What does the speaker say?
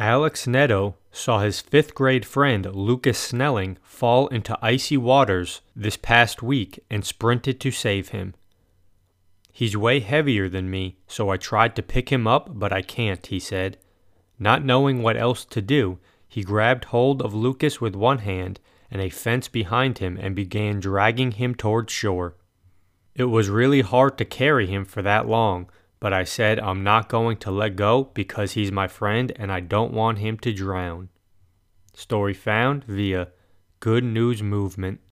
Alex Neto saw his fifth grade friend Lucas Snelling fall into icy waters this past week and sprinted to save him. He's way heavier than me, so I tried to pick him up, but I can't, he said. Not knowing what else to do, he grabbed hold of Lucas with one hand and a fence behind him and began dragging him toward shore. It was really hard to carry him for that long, but I said I'm not going to let go because he's my friend and I don't want him to drown. Story found via Good News Movement.